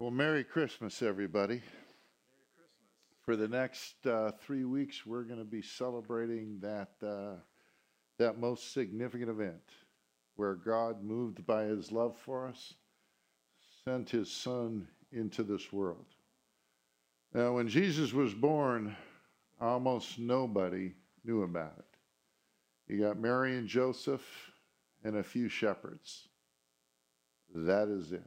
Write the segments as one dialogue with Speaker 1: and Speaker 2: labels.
Speaker 1: Well, Merry Christmas, everybody. Merry Christmas. For the next uh, three weeks, we're going to be celebrating that uh, that most significant event, where God, moved by His love for us, sent His Son into this world. Now, when Jesus was born, almost nobody knew about it. You got Mary and Joseph and a few shepherds. That is it.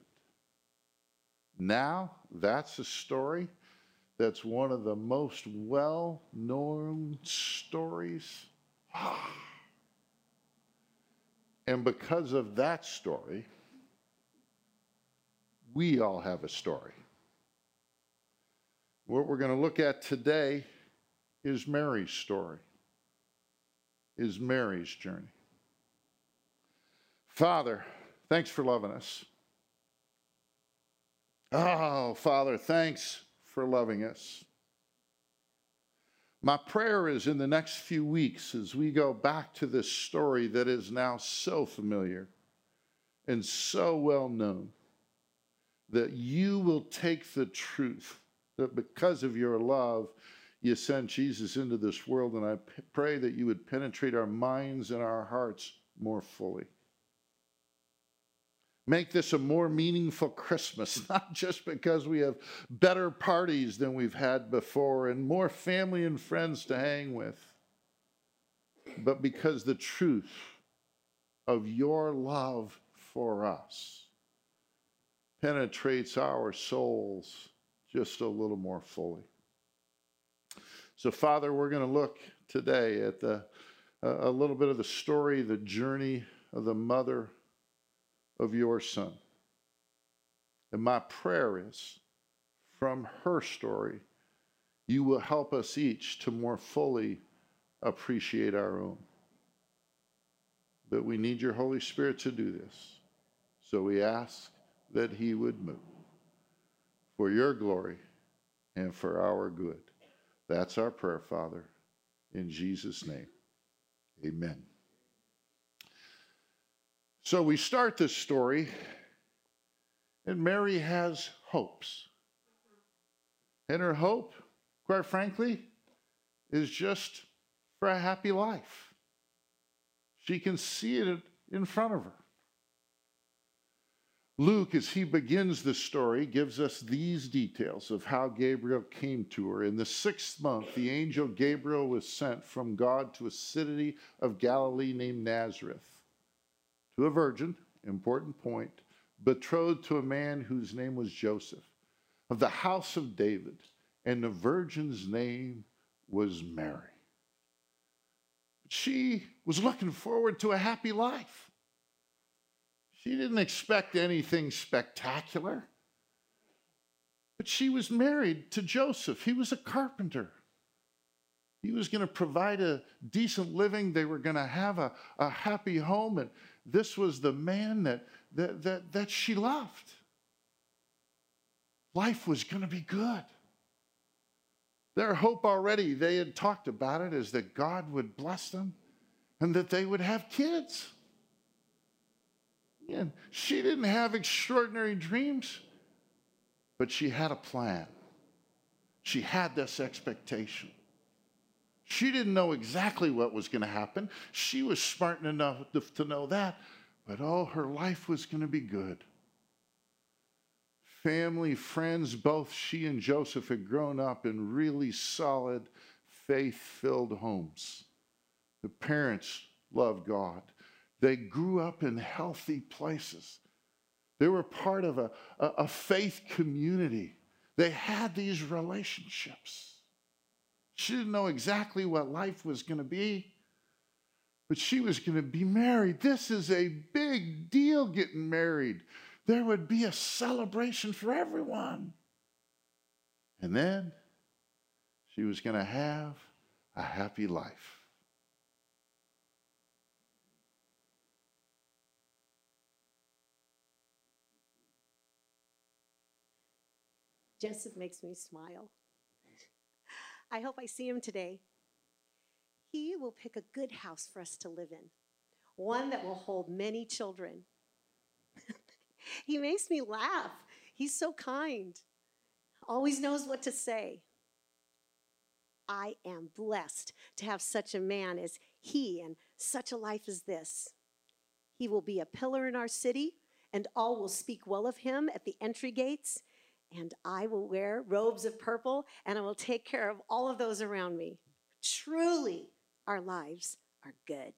Speaker 1: Now, that's a story that's one of the most well known stories. And because of that story, we all have a story. What we're going to look at today is Mary's story, is Mary's journey. Father, thanks for loving us. Oh, Father, thanks for loving us. My prayer is in the next few weeks as we go back to this story that is now so familiar and so well known that you will take the truth that because of your love, you sent Jesus into this world. And I pray that you would penetrate our minds and our hearts more fully. Make this a more meaningful Christmas, not just because we have better parties than we've had before and more family and friends to hang with, but because the truth of your love for us penetrates our souls just a little more fully. So, Father, we're going to look today at the, a little bit of the story, the journey of the mother of your son. And my prayer is from her story, you will help us each to more fully appreciate our own. But we need your Holy Spirit to do this. So we ask that he would move for your glory and for our good. That's our prayer, Father. In Jesus' name, amen. So we start this story, and Mary has hopes. And her hope, quite frankly, is just for a happy life. She can see it in front of her. Luke, as he begins the story, gives us these details of how Gabriel came to her. In the sixth month, the angel Gabriel was sent from God to a city of Galilee named Nazareth to a virgin, important point, betrothed to a man whose name was Joseph, of the house of David, and the virgin's name was Mary. She was looking forward to a happy life. She didn't expect anything spectacular. But she was married to Joseph. He was a carpenter. He was going to provide a decent living. They were going to have a, a happy home. And this was the man that, that, that, that she loved. Life was going to be good. Their hope already, they had talked about it, is that God would bless them and that they would have kids. And she didn't have extraordinary dreams, but she had a plan. She had this expectation. She didn't know exactly what was going to happen. She was smart enough to know that, but oh, her life was going to be good. Family, friends, both she and Joseph had grown up in really solid, faith filled homes. The parents loved God. They grew up in healthy places. They were part of a, a, a faith community. They had these relationships. She didn't know exactly what life was going to be, but she was going to be married. This is a big deal getting married. There would be a celebration for everyone. And then she was going to have a happy life.
Speaker 2: Joseph makes me smile. I hope I see him today. He will pick a good house for us to live in, one that will hold many children. he makes me laugh. He's so kind, always knows what to say. I am blessed to have such a man as he and such a life as this. He will be a pillar in our city, and all will speak well of him at the entry gates. And I will wear robes of purple, and I will take care of all of those around me. Truly, our lives are good.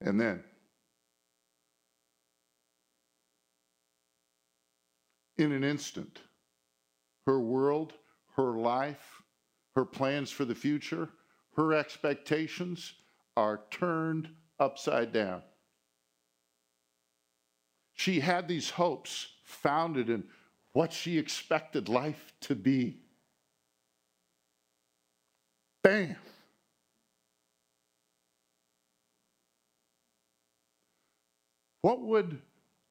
Speaker 1: And then, in an instant, her world, her life, her plans for the future, her expectations are turned upside down. She had these hopes founded in what she expected life to be. Bam! What would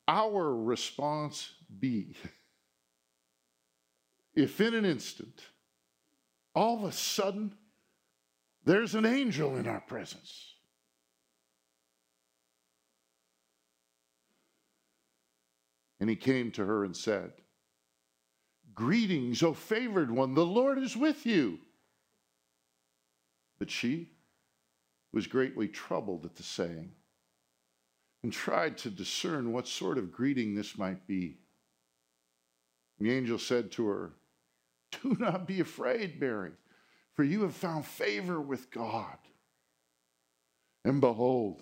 Speaker 1: our response be if, in an instant, all of a sudden, there's an angel in our presence? And he came to her and said, Greetings, O favored one, the Lord is with you. But she was greatly troubled at the saying and tried to discern what sort of greeting this might be. The angel said to her, Do not be afraid, Mary, for you have found favor with God. And behold,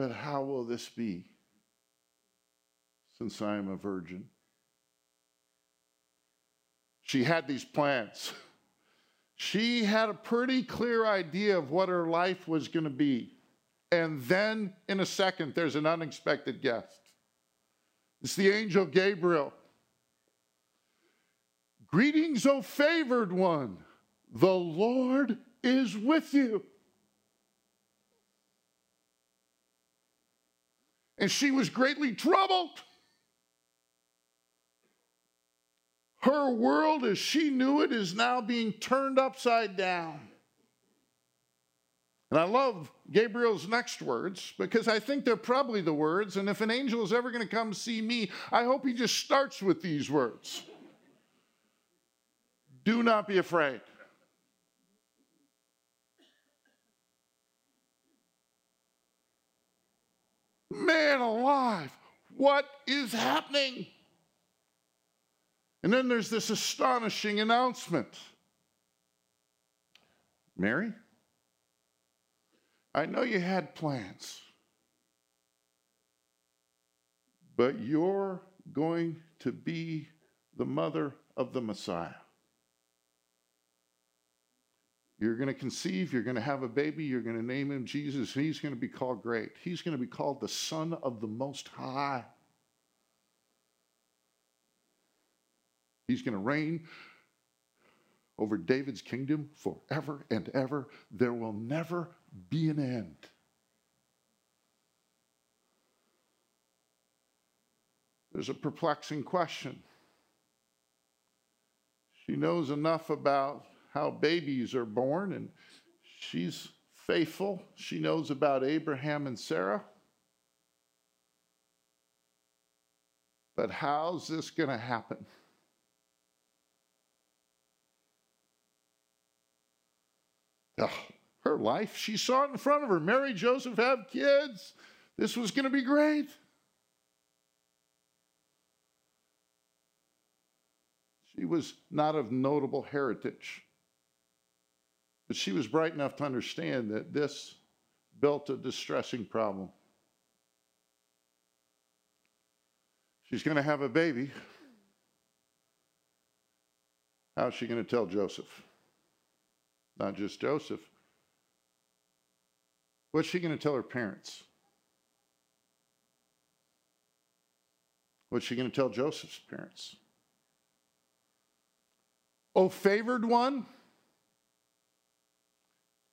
Speaker 1: But how will this be, since I am a virgin? She had these plans. She had a pretty clear idea of what her life was going to be. And then in a second, there's an unexpected guest. It's the angel Gabriel. Greetings, O favored one. The Lord is with you. And she was greatly troubled. Her world, as she knew it, is now being turned upside down. And I love Gabriel's next words because I think they're probably the words. And if an angel is ever going to come see me, I hope he just starts with these words Do not be afraid. Man alive, what is happening? And then there's this astonishing announcement Mary? I know you had plans, but you're going to be the mother of the Messiah. You're going to conceive, you're going to have a baby, you're going to name him Jesus. He's going to be called great. He's going to be called the Son of the Most High. He's going to reign over David's kingdom forever and ever. There will never be an end. There's a perplexing question. She knows enough about how babies are born, and she's faithful. She knows about Abraham and Sarah. But how's this going to happen? Oh, her life. She saw it in front of her. Mary, Joseph have kids. This was going to be great. She was not of notable heritage, but she was bright enough to understand that this built a distressing problem. She's going to have a baby. How's she going to tell Joseph? Not just Joseph, What's she going to tell her parents? What's she going to tell Joseph's parents? Oh, favored one?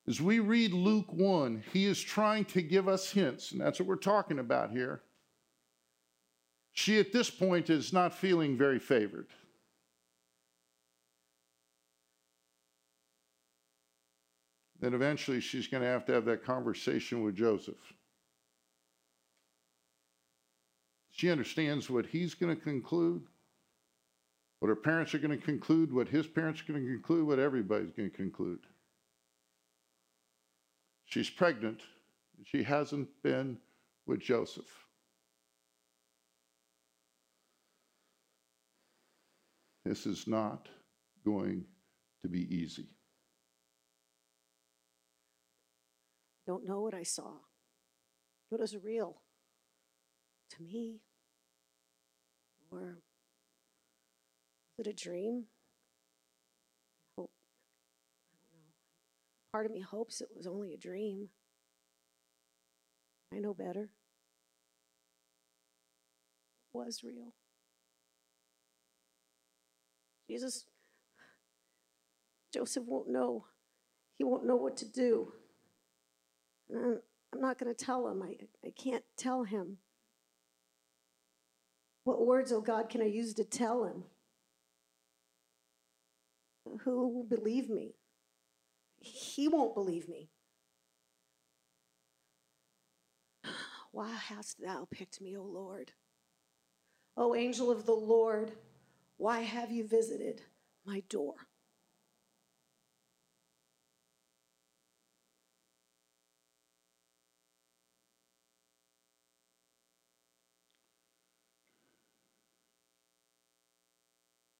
Speaker 1: As we read Luke 1, he is trying to give us hints, and that's what we're talking about here. She, at this point, is not feeling very favored. Then eventually she's going to have to have that conversation with Joseph. She understands what he's going to conclude, what her parents are going to conclude, what his parents are going to conclude, what everybody's going to conclude. She's pregnant. She hasn't been with Joseph. This is not going to be easy.
Speaker 2: Don't know what I saw. What is real to me? Or was it a dream? Hope. I don't know. Part of me hopes it was only a dream. I know better. It was real. Jesus, Joseph won't know. He won't know what to do. I'm not going to tell him. I, I can't tell him. What words, oh God, can I use to tell him? Who will believe me? He won't believe me. Why hast thou picked me, O Lord? O angel of the Lord, why have you visited my door?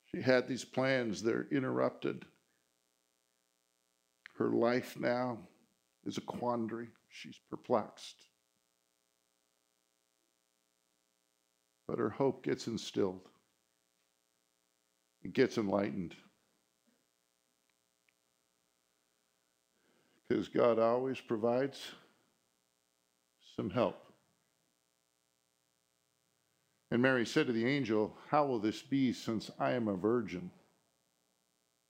Speaker 1: She had these plans, they're interrupted. Her life now is a quandary. She's perplexed. But her hope gets instilled, it gets enlightened. Because God always provides some help. And Mary said to the angel, How will this be since I am a virgin?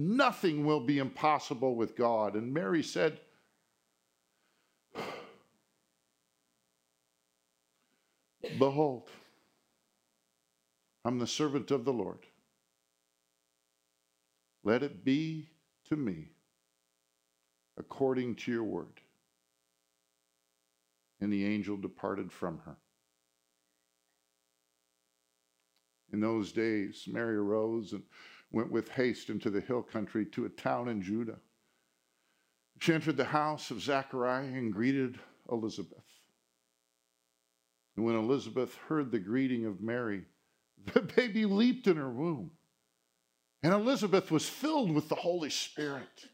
Speaker 1: nothing will be impossible with God. And Mary said, Behold, I'm the servant of the Lord. Let it be to me according to your word. And the angel departed from her. In those days, Mary arose and went with haste into the hill country to a town in Judah. She entered the house of Zachariah and greeted Elizabeth. And when Elizabeth heard the greeting of Mary, the baby leaped in her womb. And Elizabeth was filled with the Holy Spirit.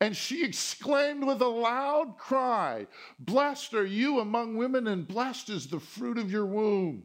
Speaker 1: And she exclaimed with a loud cry, Blessed are you among women, and blessed is the fruit of your womb.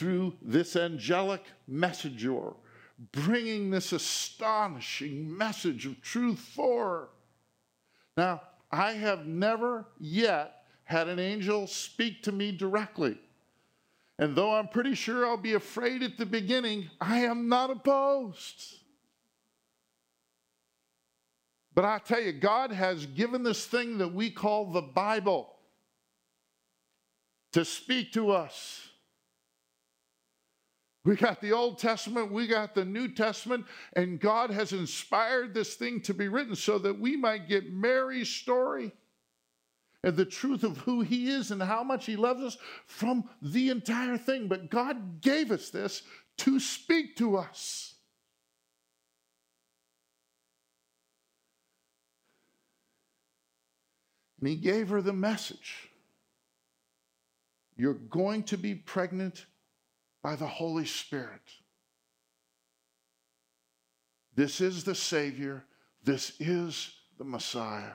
Speaker 1: through this angelic messenger, bringing this astonishing message of truth for. Now, I have never yet had an angel speak to me directly. And though I'm pretty sure I'll be afraid at the beginning, I am not opposed. But I tell you, God has given this thing that we call the Bible to speak to us. We got the Old Testament, we got the New Testament, and God has inspired this thing to be written so that we might get Mary's story and the truth of who He is and how much He loves us from the entire thing. But God gave us this to speak to us. And He gave her the message You're going to be pregnant by the Holy Spirit. This is the Savior. This is the Messiah.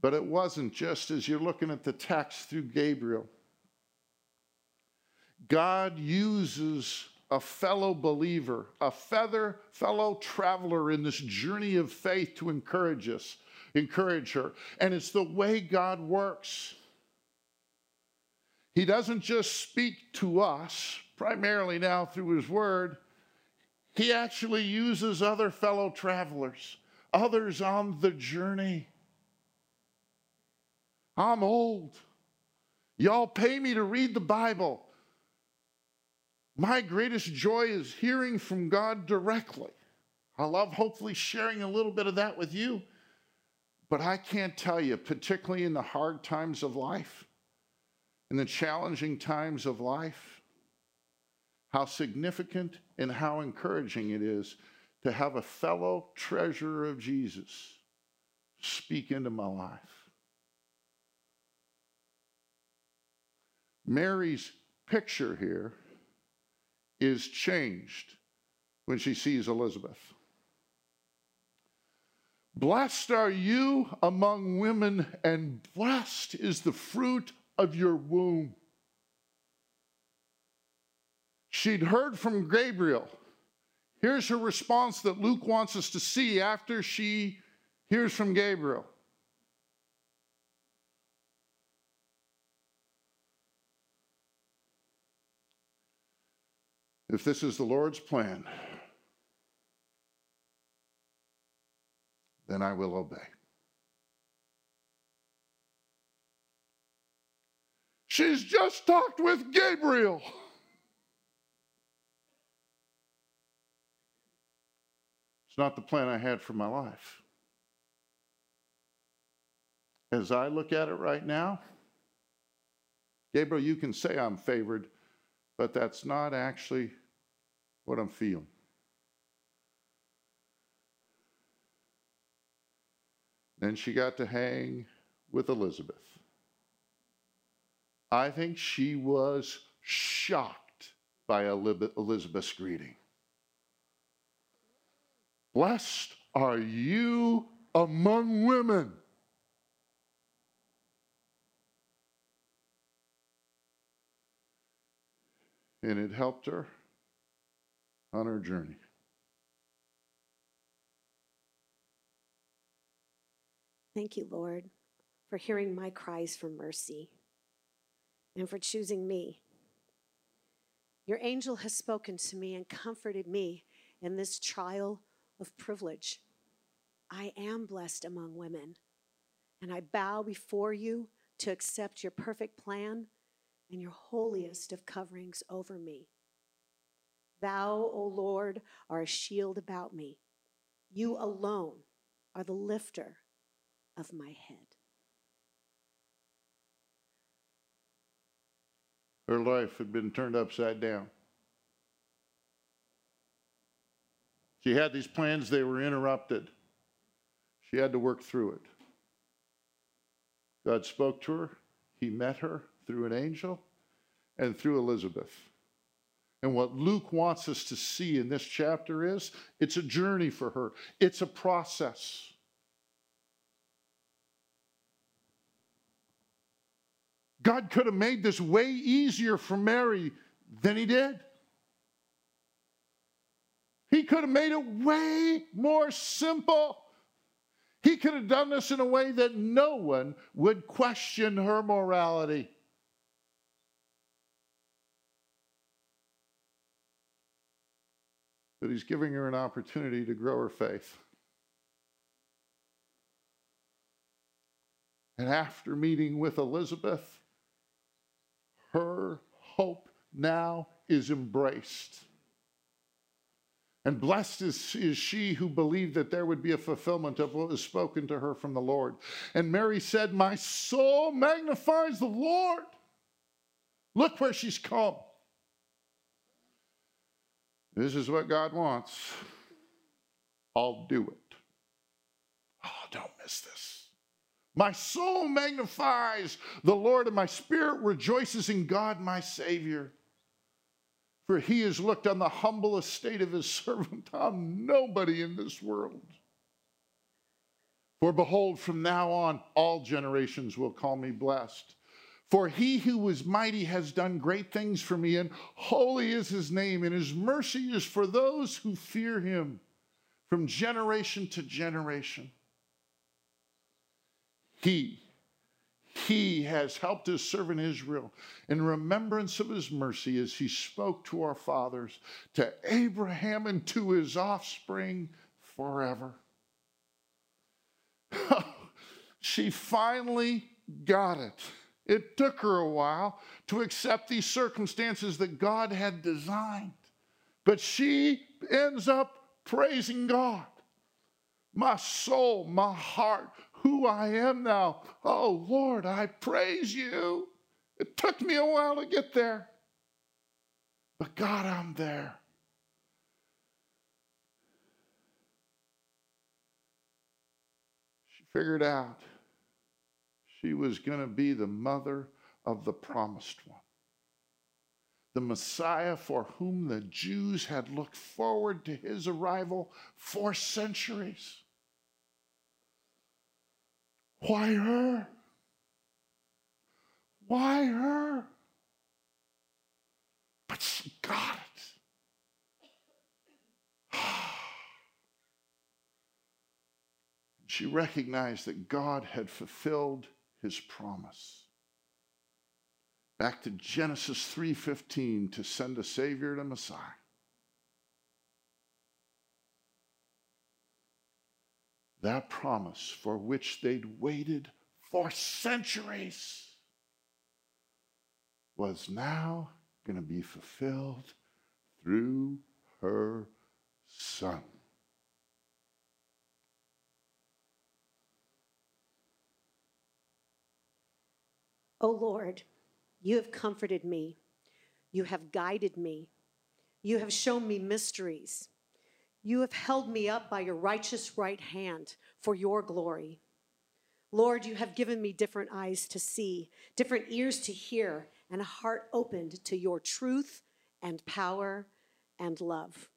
Speaker 1: But it wasn't just as you're looking at the text through Gabriel. God uses a fellow believer, a feather fellow traveler in this journey of faith to encourage us, encourage her. And it's the way God works. He doesn't just speak to us, primarily now through His Word, He actually uses other fellow travelers, others on the journey. I'm old. Y'all pay me to read the Bible. My greatest joy is hearing from God directly. I love hopefully sharing a little bit of that with you. But I can't tell you, particularly in the hard times of life, in the challenging times of life, how significant and how encouraging it is to have a fellow treasurer of Jesus speak into my life. Mary's picture here is changed when she sees Elizabeth. Blessed are you among women, and blessed is the fruit of your womb. She'd heard from Gabriel. Here's her response that Luke wants us to see after she hears from Gabriel. If this is the Lord's plan, then I will obey. She's just talked with Gabriel. It's not the plan I had for my life. As I look at it right now, Gabriel, you can say I'm favored, but that's not actually what I'm feeling. Then she got to hang with Elizabeth. I think she was shocked by Elizabeth's greeting. Blessed are you among women. And it helped her on her journey.
Speaker 2: Thank you, Lord, for hearing my cries for mercy and for choosing me. Your angel has spoken to me and comforted me in this trial of privilege. I am blessed among women, and I bow before you to accept your perfect plan and your holiest of coverings over me. Thou, O Lord, are a shield about me. You alone are the lifter of my head.
Speaker 1: Her life had been turned upside down. She had these plans, they were interrupted. She had to work through it. God spoke to her, He met her through an angel and through Elizabeth. And what Luke wants us to see in this chapter is it's a journey for her, it's a process. God could have made this way easier for Mary than he did. He could have made it way more simple. He could have done this in a way that no one would question her morality. But he's giving her an opportunity to grow her faith. And after meeting with Elizabeth, her hope now is embraced. And blessed is, is she who believed that there would be a fulfillment of what was spoken to her from the Lord. And Mary said, My soul magnifies the Lord. Look where she's come. This is what God wants. I'll do it. Oh, don't miss this. My soul magnifies the Lord, and my spirit rejoices in God, my Savior. For he has looked on the humble estate of his servant, on nobody in this world. For behold, from now on, all generations will call me blessed. For he who was mighty has done great things for me, and holy is his name, and his mercy is for those who fear him from generation to generation. He, he has helped his servant Israel in remembrance of his mercy as he spoke to our fathers, to Abraham and to his offspring forever. she finally got it. It took her a while to accept these circumstances that God had designed, but she ends up praising God. My soul, my heart, who I am now. Oh Lord, I praise you. It took me a while to get there, but God, I'm there. She figured out she was going to be the mother of the promised one the Messiah for whom the Jews had looked forward to his arrival for centuries. Why her? Why her? But she got it. she recognized that God had fulfilled his promise back to Genesis 3:15 to send a savior a Messiah. That promise for which they'd waited for centuries was now going to be fulfilled through her son.
Speaker 2: Oh Lord, you have comforted me. You have guided me. You have shown me mysteries. You have held me up by your righteous right hand for your glory. Lord, you have given me different eyes to see, different ears to hear, and a heart opened to your truth and power and love.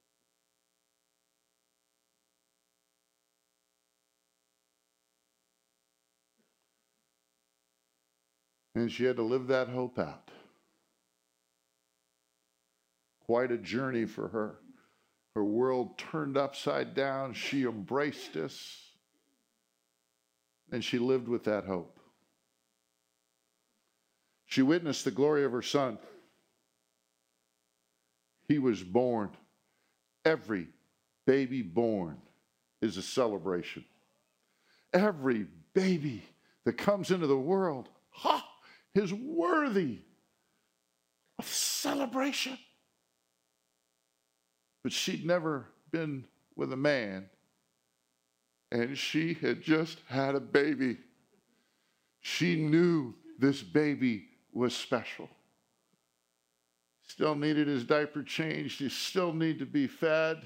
Speaker 1: And she had to live that hope out. Quite a journey for her. Her world turned upside down. She embraced us. And she lived with that hope. She witnessed the glory of her son. He was born. Every baby born is a celebration. Every baby that comes into the world, ha! is worthy of celebration. But she'd never been with a man, and she had just had a baby. She knew this baby was special. Still needed his diaper changed, he still needed to be fed.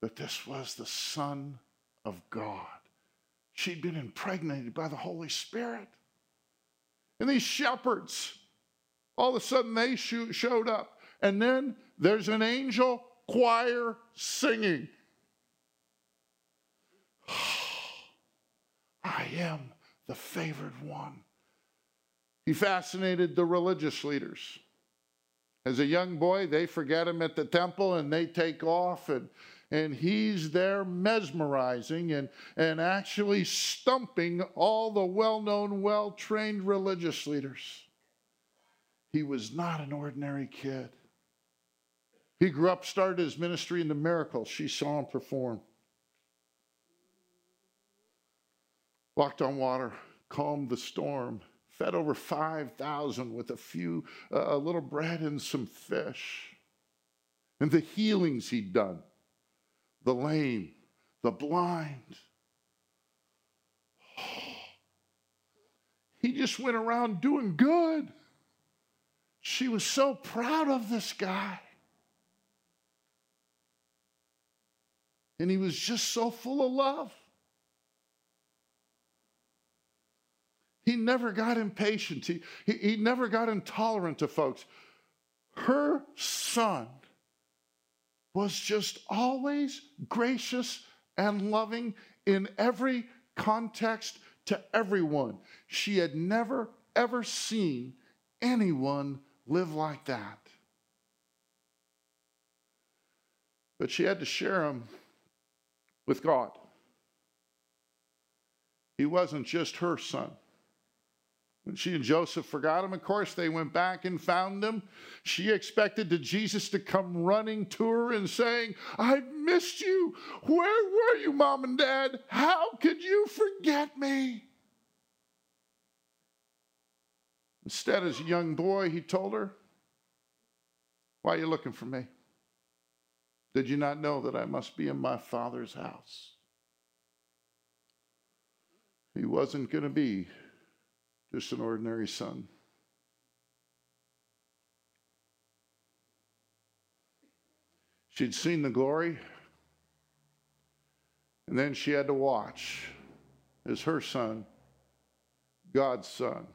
Speaker 1: But this was the Son of God. She'd been impregnated by the Holy Spirit. And these shepherds, all of a sudden they showed up. And then there's an angel choir singing. I am the favored one. He fascinated the religious leaders. As a young boy, they forget him at the temple and they take off and and he's there mesmerizing and, and actually stumping all the well known, well trained religious leaders. He was not an ordinary kid. He grew up, started his ministry in the miracles she saw him perform. Walked on water, calmed the storm, fed over 5,000 with a few, uh, a little bread and some fish. And the healings he'd done the lame, the blind. He just went around doing good. She was so proud of this guy. And he was just so full of love. He never got impatient. He, he, he never got intolerant to folks. Her son was just always gracious and loving in every context to everyone. She had never, ever seen anyone live like that. But she had to share him with God. He wasn't just her son. When she and Joseph forgot him, of course, they went back and found him. She expected the Jesus to come running to her and saying, I missed you. Where were you, mom and dad? How could you forget me? Instead, as a young boy, he told her, Why are you looking for me? Did you not know that I must be in my father's house? He wasn't going to be just an ordinary son. She'd seen the glory, and then she had to watch as her son, God's son,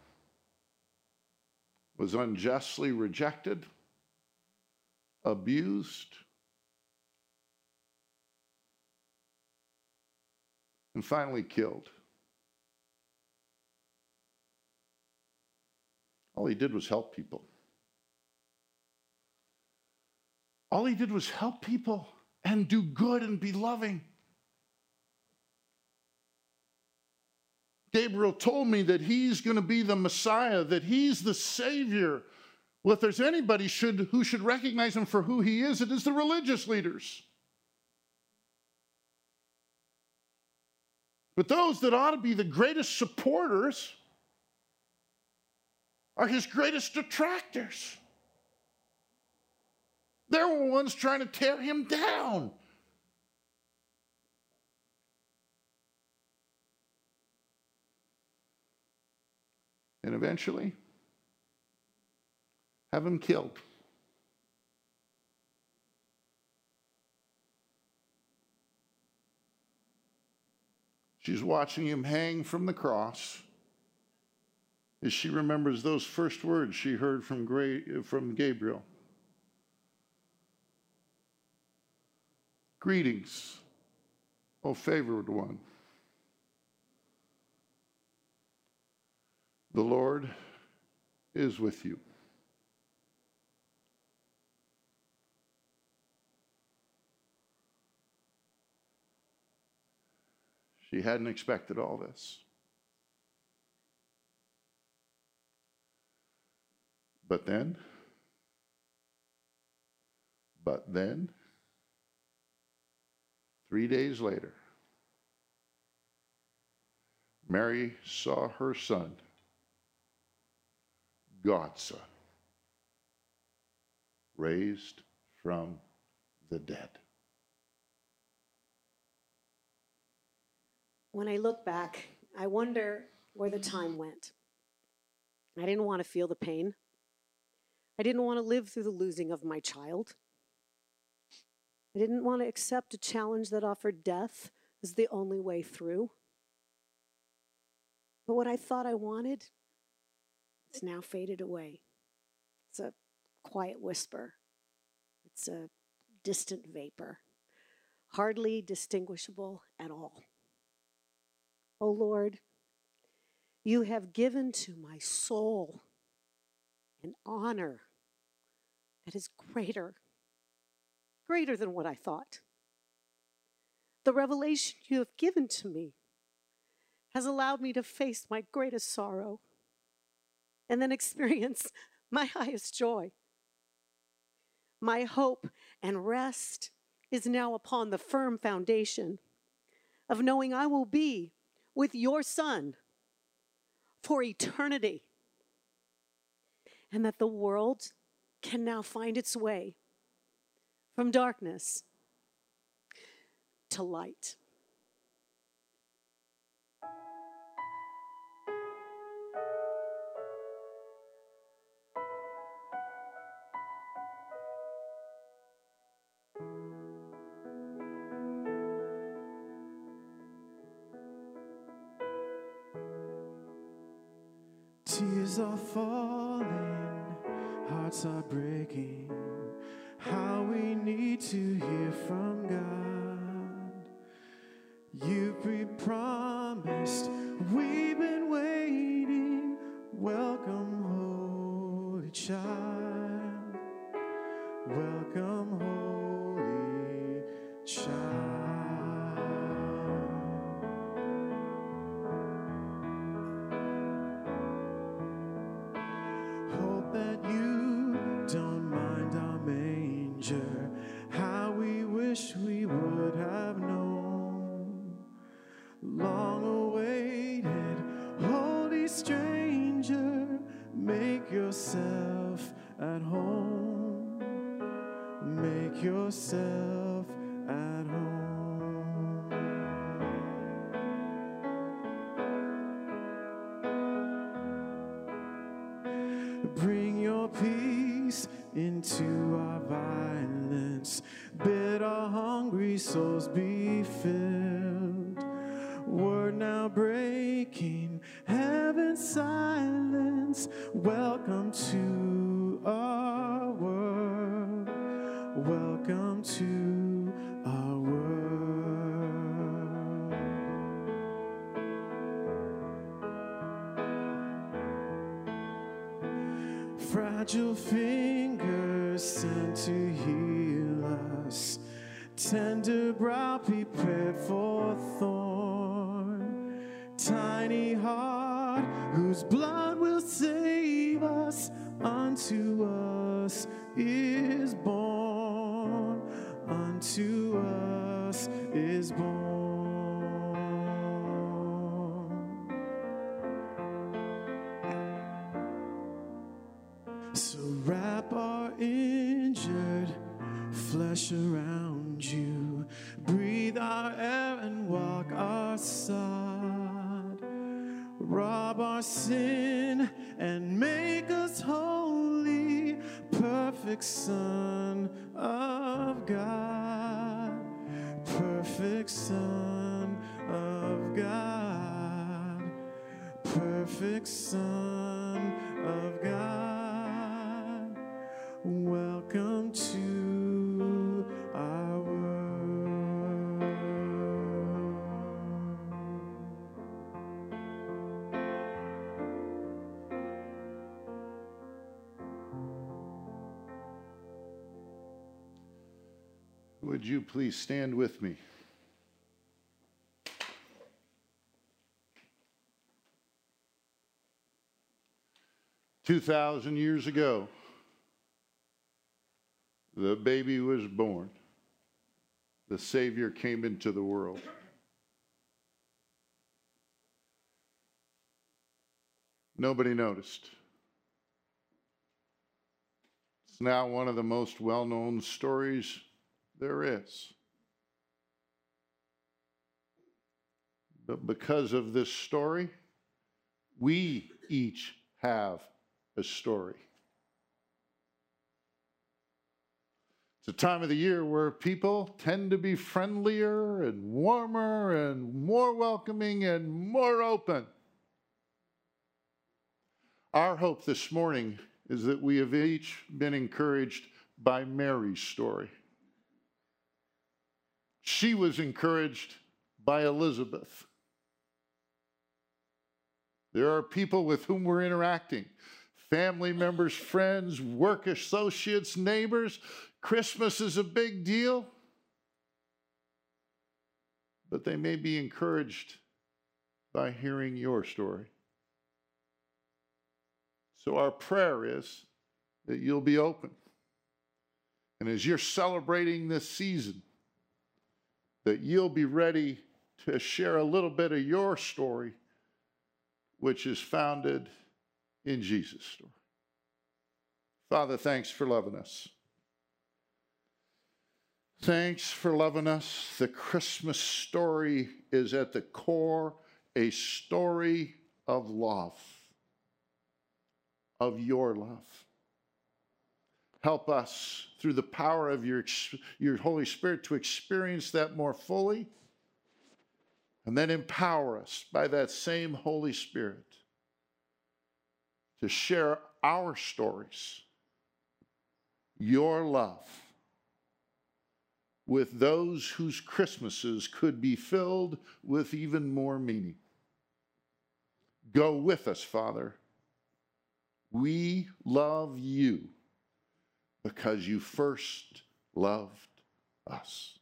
Speaker 1: was unjustly rejected, abused, and finally killed. All he did was help people. All he did was help people and do good and be loving. Gabriel told me that he's going to be the Messiah, that he's the Savior. Well, if there's anybody should, who should recognize him for who he is, it is the religious leaders. But those that ought to be the greatest supporters are his greatest detractors. They're the ones trying to tear him down. And eventually, have him killed. She's watching him hang from the cross as she remembers those first words she heard from, from Gabriel. Greetings, O favored one. The Lord is with you. She hadn't expected all this. But then, but then, three days later, Mary saw her son, God's son, raised from the dead.
Speaker 2: When I look back, I wonder where the time went. I didn't want to feel the pain. I didn't want to live through the losing of my child. I didn't want to accept a challenge that offered death as the only way through. But what I thought I wanted it's now faded away. It's a quiet whisper. It's a distant vapor, hardly distinguishable at all. O Lord, you have given to my soul an honor that is greater, greater than what I thought. The revelation you have given to me has allowed me to face my greatest sorrow and then experience my highest joy. My hope and rest is now upon the firm foundation of knowing I will be with your son for eternity. And that the world can now find its way from darkness to light.
Speaker 3: Tears are falling, hearts are breaking. How we need to hear from God. Bring your peace into our violence. Bid our hungry souls be filled. Word now breaking, heaven's silence. Welcome wrap our injured flesh around you. Breathe our air and walk our sod. Rob our sin and make us holy. Perfect Son of God. Perfect Son of God. Perfect Son
Speaker 1: Would you please stand with me? Two thousand years ago, the baby was born. The Savior came into the world. Nobody noticed. It's now one of the most well known stories there is. But because of this story, we each have a story. It's a time of the year where people tend to be friendlier and warmer and more welcoming and more open. Our hope this morning is that we have each been encouraged by Mary's story. She was encouraged by Elizabeth. There are people with whom we're interacting family members, friends, work associates, neighbors. Christmas is a big deal, but they may be encouraged by hearing your story. So, our prayer is that you'll be open. And as you're celebrating this season, that you'll be ready to share a little bit of your story, which is founded in Jesus' story. Father, thanks for loving us. Thanks for loving us. The Christmas story is at the core a story of love, of your love. Help us through the power of your, your Holy Spirit to experience that more fully. And then empower us by that same Holy Spirit to share our stories, your love, with those whose Christmases could be filled with even more meaning. Go with us, Father. We love you because you first loved us.